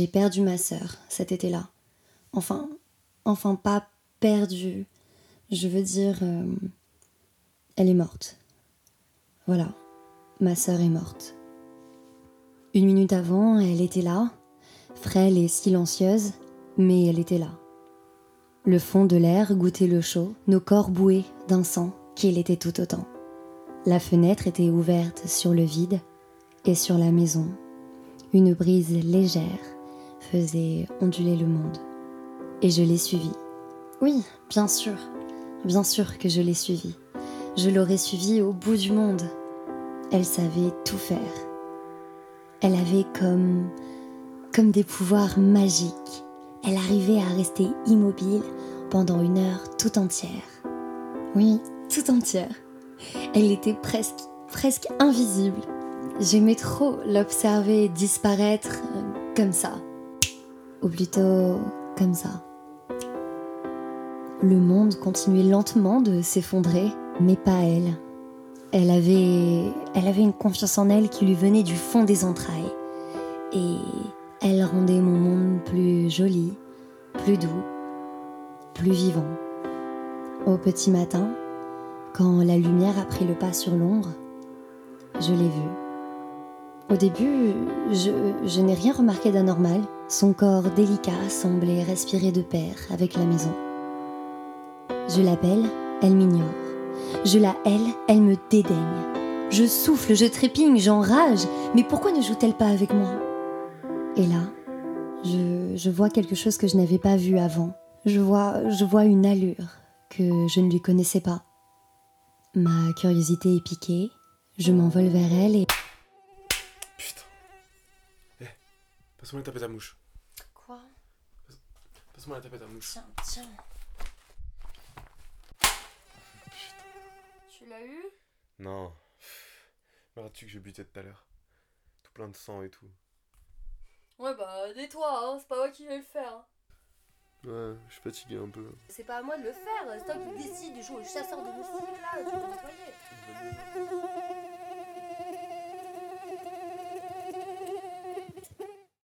J'ai perdu ma sœur cet été-là. Enfin, enfin pas perdu. Je veux dire, euh, elle est morte. Voilà, ma sœur est morte. Une minute avant, elle était là, frêle et silencieuse, mais elle était là. Le fond de l'air goûtait le chaud, nos corps boués d'un sang qu'il était tout autant. La fenêtre était ouverte sur le vide et sur la maison. Une brise légère faisait onduler le monde. Et je l'ai suivie. Oui, bien sûr, bien sûr que je l'ai suivie. Je l'aurais suivie au bout du monde. Elle savait tout faire. Elle avait comme comme des pouvoirs magiques. Elle arrivait à rester immobile pendant une heure tout entière. Oui, tout entière. Elle était presque, presque invisible. J'aimais trop l'observer disparaître euh, comme ça. Ou plutôt comme ça. Le monde continuait lentement de s'effondrer, mais pas elle. Elle avait, elle avait une confiance en elle qui lui venait du fond des entrailles. Et elle rendait mon monde plus joli, plus doux, plus vivant. Au petit matin, quand la lumière a pris le pas sur l'ombre, je l'ai vue. Au début, je, n'ai rien remarqué d'anormal. Son corps délicat semblait respirer de pair avec la maison. Je l'appelle, elle m'ignore. Je la hèle, elle me dédaigne. Je souffle, je trépigne, j'enrage, mais pourquoi ne joue-t-elle pas avec moi? Et là, je, je vois quelque chose que je n'avais pas vu avant. Je vois, je vois une allure que je ne lui connaissais pas. Ma curiosité est piquée, je m'envole vers elle et... passe-moi la tapette à mouche. Quoi? Passe-moi la tapette à mouche. Tiens, tiens. Tu l'as eu? Non. Mais tu que j'ai buté tout à l'heure? Tout plein de sang et tout. Ouais, bah, nettoie, hein, c'est pas moi qui vais le faire. hein. Ouais, je suis fatigué un peu. C'est pas à moi de le faire, c'est toi qui décides du jour le chasseur de moustiques là, tu peux nettoyer.